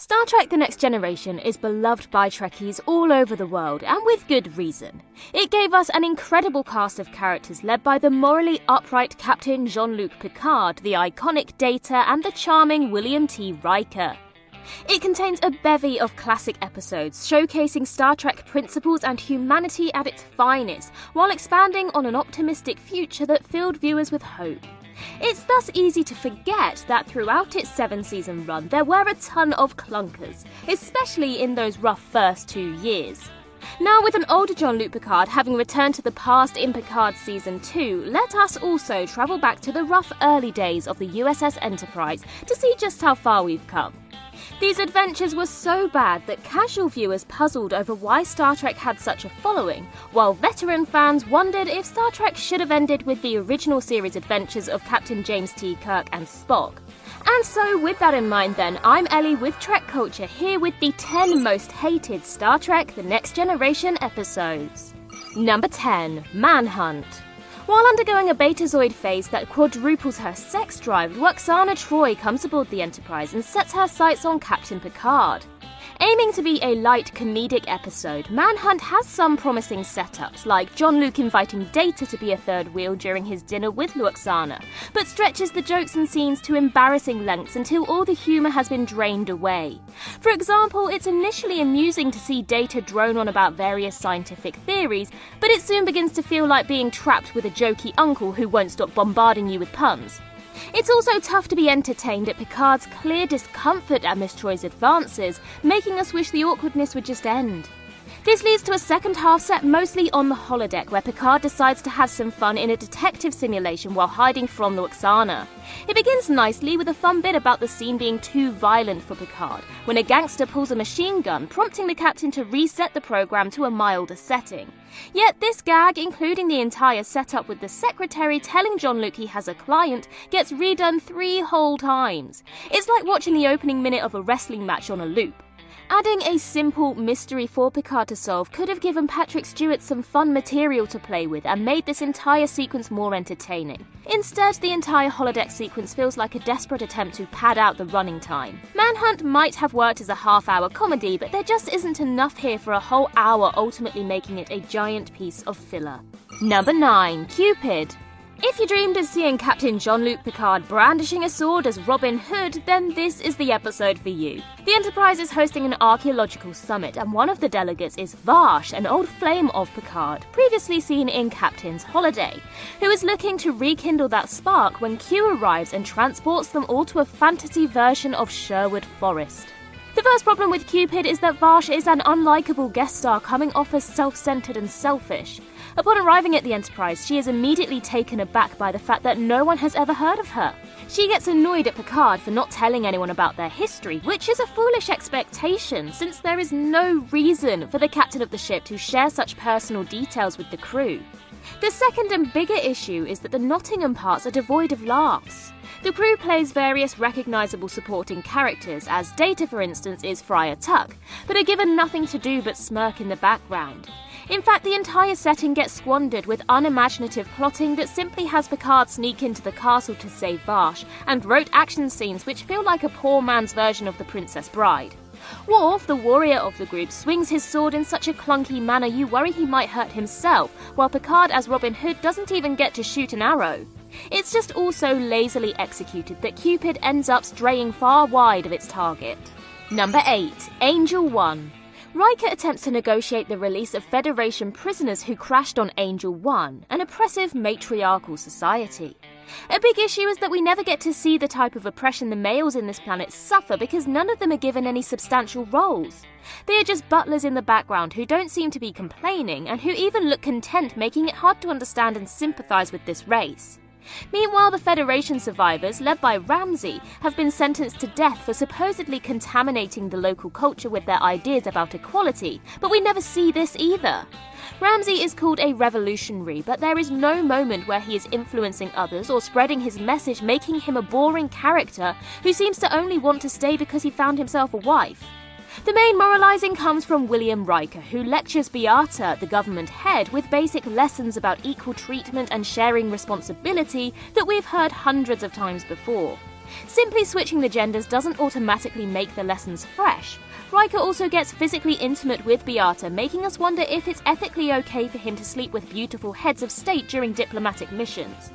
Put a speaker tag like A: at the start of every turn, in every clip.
A: Star Trek The Next Generation is beloved by Trekkies all over the world, and with good reason. It gave us an incredible cast of characters led by the morally upright Captain Jean Luc Picard, the iconic Data, and the charming William T. Riker. It contains a bevy of classic episodes showcasing Star Trek principles and humanity at its finest, while expanding on an optimistic future that filled viewers with hope. It's thus easy to forget that throughout its seven season run, there were a ton of clunkers, especially in those rough first two years. Now, with an older Jean Luc Picard having returned to the past in Picard Season 2, let us also travel back to the rough early days of the USS Enterprise to see just how far we've come. These adventures were so bad that casual viewers puzzled over why Star Trek had such a following, while veteran fans wondered if Star Trek should have ended with the original series adventures of Captain James T. Kirk and Spock. And so, with that in mind, then, I'm Ellie with Trek Culture here with the 10 most hated Star Trek The Next Generation episodes. Number 10 Manhunt. While undergoing a betazoid phase that quadruples her sex drive, Lwaxana Troi comes aboard the Enterprise and sets her sights on Captain Picard. Aiming to be a light comedic episode, Manhunt has some promising setups, like Jean Luc inviting Data to be a third wheel during his dinner with Lwaxana, but stretches the jokes and scenes to embarrassing lengths until all the humour has been drained away. For example, it's initially amusing to see Data drone on about various scientific theories, but it soon begins to feel like being trapped with a jokey uncle who won't stop bombarding you with puns. It's also tough to be entertained at Picard's clear discomfort at Miss Troi's advances, making us wish the awkwardness would just end. This leads to a second half set mostly on the holodeck, where Picard decides to have some fun in a detective simulation while hiding from the Lwaxana. It begins nicely with a fun bit about the scene being too violent for Picard, when a gangster pulls a machine gun, prompting the captain to reset the program to a milder setting. Yet this gag, including the entire setup with the secretary telling Jean Luc he has a client, gets redone three whole times. It's like watching the opening minute of a wrestling match on a loop. Adding a simple mystery for Picard to solve could have given Patrick Stewart some fun material to play with and made this entire sequence more entertaining. Instead, the entire holodeck sequence feels like a desperate attempt to pad out the running time. Manhunt might have worked as a half hour comedy, but there just isn't enough here for a whole hour, ultimately making it a giant piece of filler. Number 9 Cupid. If you dreamed of seeing Captain Jean Luc Picard brandishing a sword as Robin Hood, then this is the episode for you. The Enterprise is hosting an archaeological summit, and one of the delegates is Vash, an old flame of Picard, previously seen in Captain's Holiday, who is looking to rekindle that spark when Q arrives and transports them all to a fantasy version of Sherwood Forest. The first problem with Cupid is that Vash is an unlikable guest star coming off as self centered and selfish. Upon arriving at the Enterprise, she is immediately taken aback by the fact that no one has ever heard of her. She gets annoyed at Picard for not telling anyone about their history, which is a foolish expectation since there is no reason for the captain of the ship to share such personal details with the crew. The second and bigger issue is that the Nottingham parts are devoid of laughs. The crew plays various recognisable supporting characters, as Data, for instance, is Friar Tuck, but are given nothing to do but smirk in the background. In fact, the entire setting gets squandered with unimaginative plotting that simply has Picard sneak into the castle to save Vash, and rote action scenes which feel like a poor man's version of The Princess Bride. Worf, the warrior of the group, swings his sword in such a clunky manner you worry he might hurt himself, while Picard as Robin Hood doesn't even get to shoot an arrow. It's just all so lazily executed that Cupid ends up straying far wide of its target. Number 8. Angel 1. Riker attempts to negotiate the release of Federation prisoners who crashed on Angel 1, an oppressive matriarchal society. A big issue is that we never get to see the type of oppression the males in this planet suffer because none of them are given any substantial roles. They are just butlers in the background who don't seem to be complaining and who even look content, making it hard to understand and sympathize with this race. Meanwhile, the Federation survivors, led by Ramsey, have been sentenced to death for supposedly contaminating the local culture with their ideas about equality, but we never see this either. Ramsey is called a revolutionary, but there is no moment where he is influencing others or spreading his message, making him a boring character who seems to only want to stay because he found himself a wife. The main moralizing comes from William Riker, who lectures Beata, the government head, with basic lessons about equal treatment and sharing responsibility that we've heard hundreds of times before. Simply switching the genders doesn't automatically make the lessons fresh. Riker also gets physically intimate with Beata, making us wonder if it's ethically okay for him to sleep with beautiful heads of state during diplomatic missions.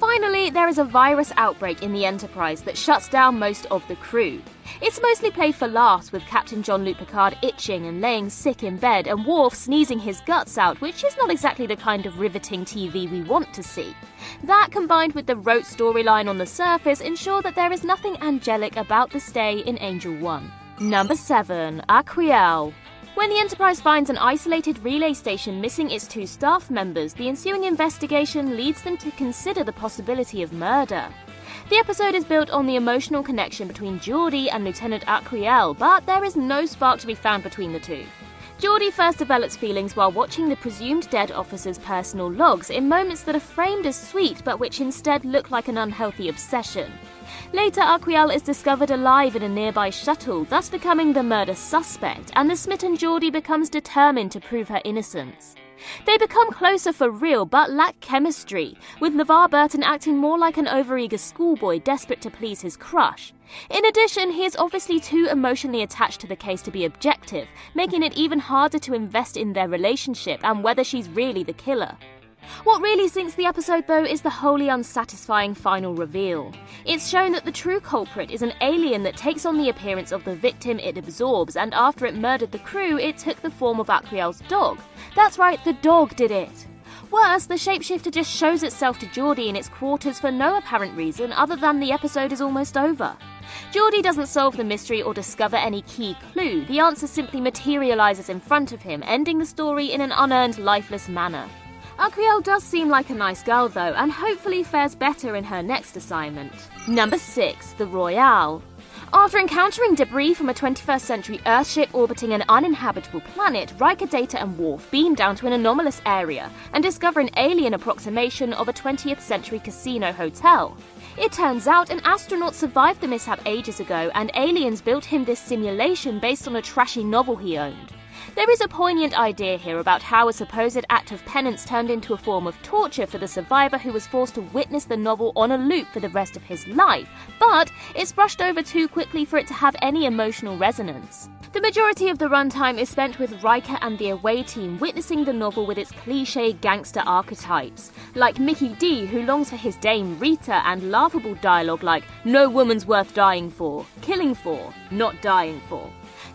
A: Finally, there is a virus outbreak in the Enterprise that shuts down most of the crew. It's mostly played for laughs, with Captain Jean Luc Picard itching and laying sick in bed, and Worf sneezing his guts out, which is not exactly the kind of riveting TV we want to see. That, combined with the rote storyline on the surface, ensure that there is nothing angelic about the stay in Angel 1. Number 7. Aquiel. When the Enterprise finds an isolated relay station missing its two staff members, the ensuing investigation leads them to consider the possibility of murder. The episode is built on the emotional connection between Geordi and Lieutenant Aquiel, but there is no spark to be found between the two. Geordi first develops feelings while watching the presumed dead officer's personal logs in moments that are framed as sweet but which instead look like an unhealthy obsession. Later, Aquiel is discovered alive in a nearby shuttle, thus becoming the murder suspect, and the smitten Geordi becomes determined to prove her innocence. They become closer for real but lack chemistry, with LeVar Burton acting more like an overeager schoolboy desperate to please his crush. In addition, he is obviously too emotionally attached to the case to be objective, making it even harder to invest in their relationship and whether she's really the killer. What really sinks the episode, though, is the wholly unsatisfying final reveal. It's shown that the true culprit is an alien that takes on the appearance of the victim it absorbs, and after it murdered the crew, it took the form of Aquiel's dog. That's right, the dog did it. Worse, the shapeshifter just shows itself to Geordi in its quarters for no apparent reason other than the episode is almost over. Geordi doesn't solve the mystery or discover any key clue, the answer simply materializes in front of him, ending the story in an unearned, lifeless manner. Aquiel does seem like a nice girl though, and hopefully fares better in her next assignment. Number 6. The Royale. After encountering debris from a 21st century Earthship orbiting an uninhabitable planet, Riker, Data, and Worf beam down to an anomalous area and discover an alien approximation of a 20th century casino hotel. It turns out an astronaut survived the mishap ages ago, and aliens built him this simulation based on a trashy novel he owned. There is a poignant idea here about how a supposed act of penance turned into a form of torture for the survivor who was forced to witness the novel on a loop for the rest of his life, but it's brushed over too quickly for it to have any emotional resonance. The majority of the runtime is spent with Riker and the away team witnessing the novel with its cliche gangster archetypes, like Mickey D, who longs for his dame Rita, and laughable dialogue like, No woman's worth dying for, killing for, not dying for.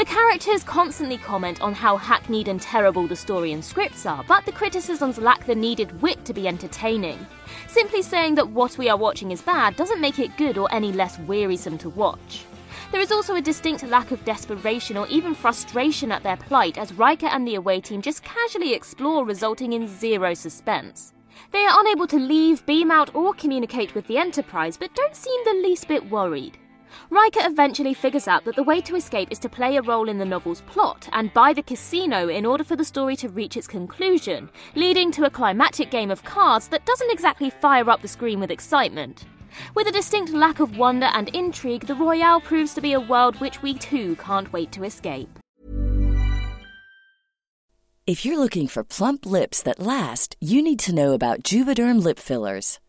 A: The characters constantly comment on how hackneyed and terrible the story and scripts are, but the criticisms lack the needed wit to be entertaining. Simply saying that what we are watching is bad doesn't make it good or any less wearisome to watch. There is also a distinct lack of desperation or even frustration at their plight as Riker and the away team just casually explore, resulting in zero suspense. They are unable to leave, beam out, or communicate with the Enterprise, but don't seem the least bit worried. Riker eventually figures out that the way to escape is to play a role in the novel's plot and buy the casino in order for the story to reach its conclusion, leading to a climactic game of cards that doesn't exactly fire up the screen with excitement. With a distinct lack of wonder and intrigue, the Royale proves to be a world which we too can't wait to escape.
B: If you're looking for plump lips that last, you need to know about Juvederm lip fillers.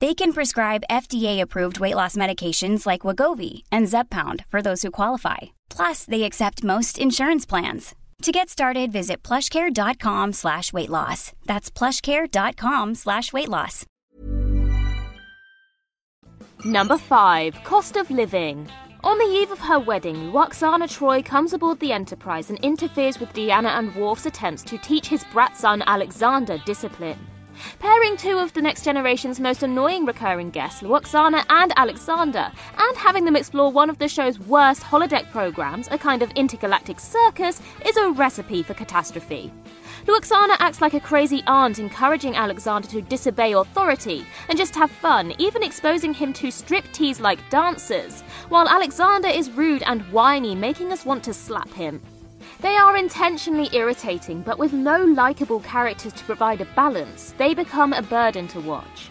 C: They can prescribe FDA-approved weight loss medications like Wegovy and Zepbound for those who qualify. Plus, they accept most insurance plans. To get started, visit plushcare.com slash weight loss. That's plushcare.com slash weight loss.
A: Number 5. Cost of Living. On the eve of her wedding, Lwaxana Troi comes aboard the Enterprise and interferes with Deanna and Worf's attempts to teach his brat son Alexander discipline. Pairing two of the next generation's most annoying recurring guests, Lwaxana and Alexander, and having them explore one of the show's worst holodeck programs, a kind of intergalactic circus, is a recipe for catastrophe. Lwaxana acts like a crazy aunt, encouraging Alexander to disobey authority and just have fun, even exposing him to striptease like dancers, while Alexander is rude and whiny, making us want to slap him. They are intentionally irritating, but with no likable characters to provide a balance, they become a burden to watch.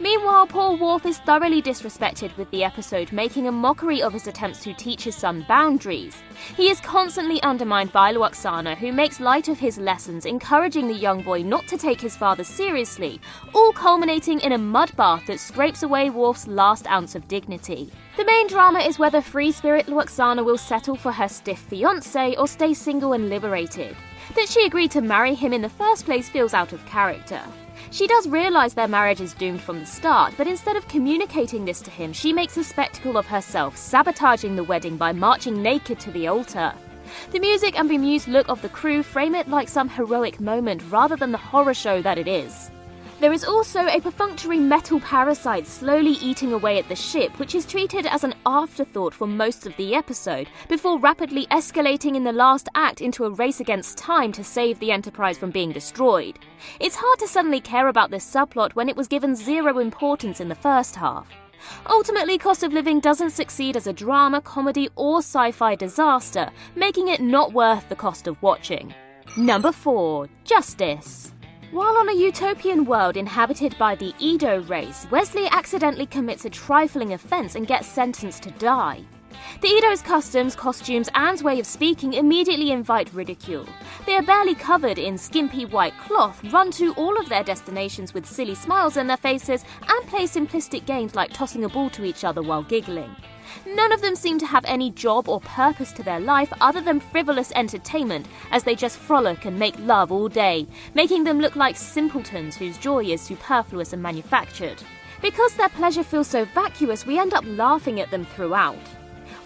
A: Meanwhile, Paul Worf is thoroughly disrespected with the episode, making a mockery of his attempts to teach his son boundaries. He is constantly undermined by Lwaxana, who makes light of his lessons, encouraging the young boy not to take his father seriously, all culminating in a mud bath that scrapes away Worf's last ounce of dignity. The main drama is whether free spirit Lwaxana will settle for her stiff fiance or stay single and liberated. That she agreed to marry him in the first place feels out of character. She does realise their marriage is doomed from the start, but instead of communicating this to him, she makes a spectacle of herself, sabotaging the wedding by marching naked to the altar. The music and bemused look of the crew frame it like some heroic moment rather than the horror show that it is. There is also a perfunctory metal parasite slowly eating away at the ship, which is treated as an afterthought for most of the episode, before rapidly escalating in the last act into a race against time to save the Enterprise from being destroyed. It's hard to suddenly care about this subplot when it was given zero importance in the first half. Ultimately, Cost of Living doesn't succeed as a drama, comedy, or sci fi disaster, making it not worth the cost of watching. Number 4 Justice. While on a utopian world inhabited by the Edo race, Wesley accidentally commits a trifling offense and gets sentenced to die. The Edo's customs, costumes, and way of speaking immediately invite ridicule. They are barely covered in skimpy white cloth, run to all of their destinations with silly smiles on their faces, and play simplistic games like tossing a ball to each other while giggling. None of them seem to have any job or purpose to their life other than frivolous entertainment, as they just frolic and make love all day, making them look like simpletons whose joy is superfluous and manufactured. Because their pleasure feels so vacuous, we end up laughing at them throughout.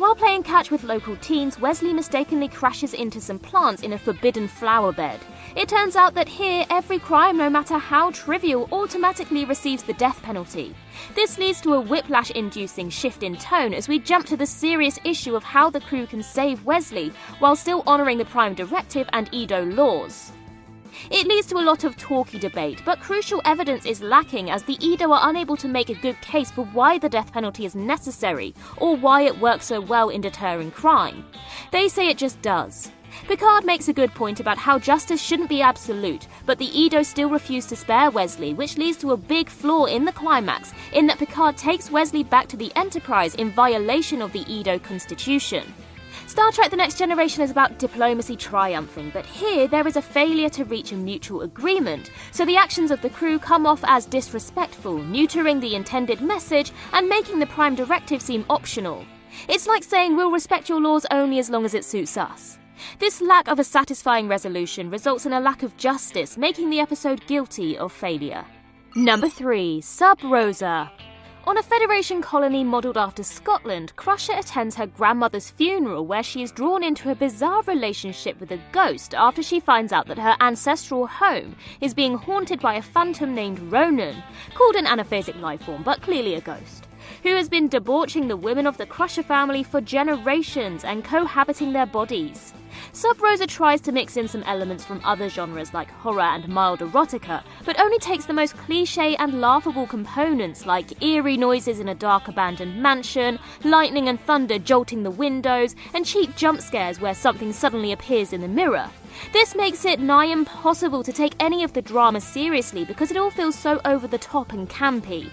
A: While playing catch with local teens, Wesley mistakenly crashes into some plants in a forbidden flower bed. It turns out that here, every crime, no matter how trivial, automatically receives the death penalty. This leads to a whiplash inducing shift in tone as we jump to the serious issue of how the crew can save Wesley while still honouring the Prime Directive and Edo laws. It leads to a lot of talky debate, but crucial evidence is lacking as the Edo are unable to make a good case for why the death penalty is necessary or why it works so well in deterring crime. They say it just does. Picard makes a good point about how justice shouldn't be absolute, but the Edo still refuse to spare Wesley, which leads to a big flaw in the climax, in that Picard takes Wesley back to the Enterprise in violation of the Edo constitution. Star Trek The Next Generation is about diplomacy triumphing, but here there is a failure to reach a mutual agreement, so the actions of the crew come off as disrespectful, neutering the intended message and making the Prime Directive seem optional. It's like saying we'll respect your laws only as long as it suits us. This lack of a satisfying resolution results in a lack of justice, making the episode guilty of failure. Number 3 Sub Rosa. On a Federation colony modelled after Scotland, Crusher attends her grandmother's funeral where she is drawn into a bizarre relationship with a ghost after she finds out that her ancestral home is being haunted by a phantom named Ronan, called an anaphasic life form but clearly a ghost, who has been debauching the women of the Crusher family for generations and cohabiting their bodies. Sub Rosa tries to mix in some elements from other genres like horror and mild erotica, but only takes the most cliche and laughable components like eerie noises in a dark abandoned mansion, lightning and thunder jolting the windows, and cheap jump scares where something suddenly appears in the mirror. This makes it nigh impossible to take any of the drama seriously because it all feels so over the top and campy.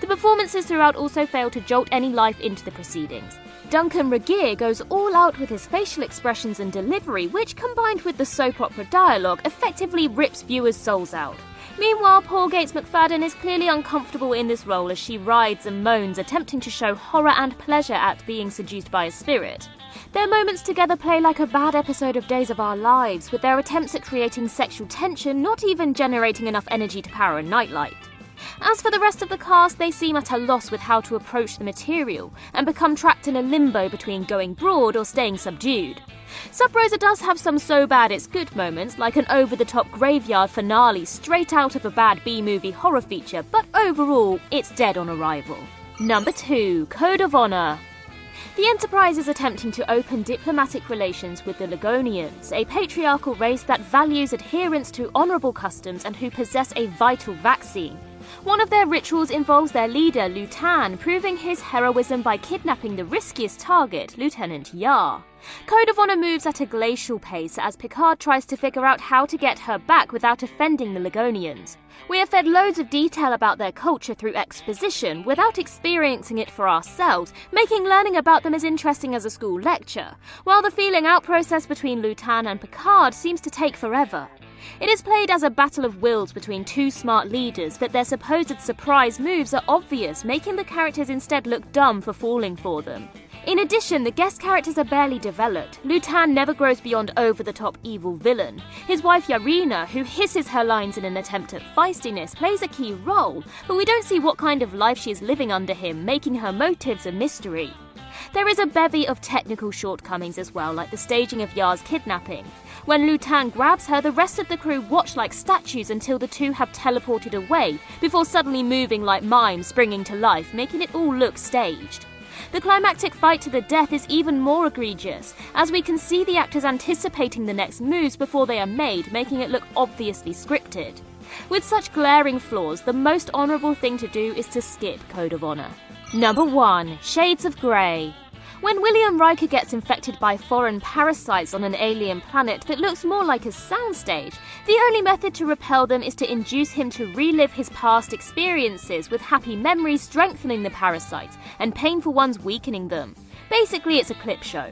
A: The performances throughout also fail to jolt any life into the proceedings. Duncan Regehr goes all out with his facial expressions and delivery, which combined with the soap opera dialogue effectively rips viewers' souls out. Meanwhile, Paul Gates McFadden is clearly uncomfortable in this role as she rides and moans, attempting to show horror and pleasure at being seduced by a spirit. Their moments together play like a bad episode of Days of Our Lives, with their attempts at creating sexual tension not even generating enough energy to power a nightlight. As for the rest of the cast, they seem at a loss with how to approach the material and become trapped in a limbo between going broad or staying subdued. Sub Rosa does have some so bad it's good moments, like an over the top graveyard finale straight out of a bad B movie horror feature, but overall, it's dead on arrival. Number 2 Code of Honor. The Enterprise is attempting to open diplomatic relations with the Ligonians, a patriarchal race that values adherence to honourable customs and who possess a vital vaccine. One of their rituals involves their leader, Lutan, proving his heroism by kidnapping the riskiest target, Lieutenant Yar. Code of Honor moves at a glacial pace as Picard tries to figure out how to get her back without offending the Ligonians. We are fed loads of detail about their culture through exposition without experiencing it for ourselves, making learning about them as interesting as a school lecture, while the feeling out process between Lutan and Picard seems to take forever. It is played as a battle of wills between two smart leaders, but their supposed surprise moves are obvious, making the characters instead look dumb for falling for them. In addition, the guest characters are barely developed. Lutan never grows beyond over the top evil villain. His wife Yareena, who hisses her lines in an attempt at feistiness, plays a key role, but we don't see what kind of life she is living under him, making her motives a mystery. There is a bevy of technical shortcomings as well, like the staging of Yar's kidnapping. When Lutan grabs her, the rest of the crew watch like statues until the two have teleported away, before suddenly moving like mimes springing to life, making it all look staged. The climactic fight to the death is even more egregious, as we can see the actors anticipating the next moves before they are made, making it look obviously scripted. With such glaring flaws, the most honourable thing to do is to skip Code of Honour. Number 1 Shades of Grey. When William Riker gets infected by foreign parasites on an alien planet that looks more like a soundstage, the only method to repel them is to induce him to relive his past experiences, with happy memories strengthening the parasites and painful ones weakening them. Basically, it's a clip show.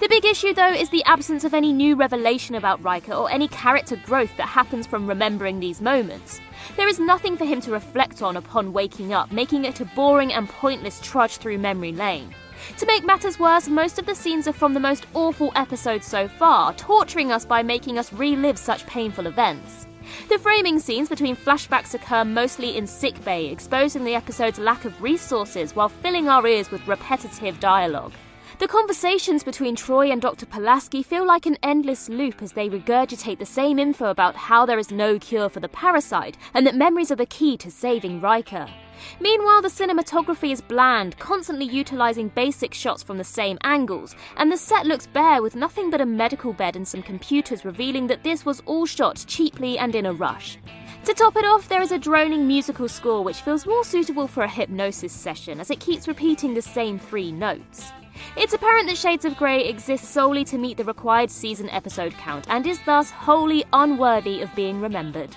A: The big issue, though, is the absence of any new revelation about Riker or any character growth that happens from remembering these moments. There is nothing for him to reflect on upon waking up, making it a boring and pointless trudge through memory lane. To make matters worse, most of the scenes are from the most awful episodes so far, torturing us by making us relive such painful events. The framing scenes between flashbacks occur mostly in sickbay, exposing the episode's lack of resources while filling our ears with repetitive dialogue. The conversations between Troi and Dr. Pulaski feel like an endless loop as they regurgitate the same info about how there is no cure for the parasite and that memories are the key to saving Riker. Meanwhile, the cinematography is bland, constantly utilising basic shots from the same angles, and the set looks bare with nothing but a medical bed and some computers revealing that this was all shot cheaply and in a rush. To top it off, there is a droning musical score which feels more suitable for a hypnosis session as it keeps repeating the same three notes. It's apparent that Shades of Grey exists solely to meet the required season episode count and is thus wholly unworthy of being remembered.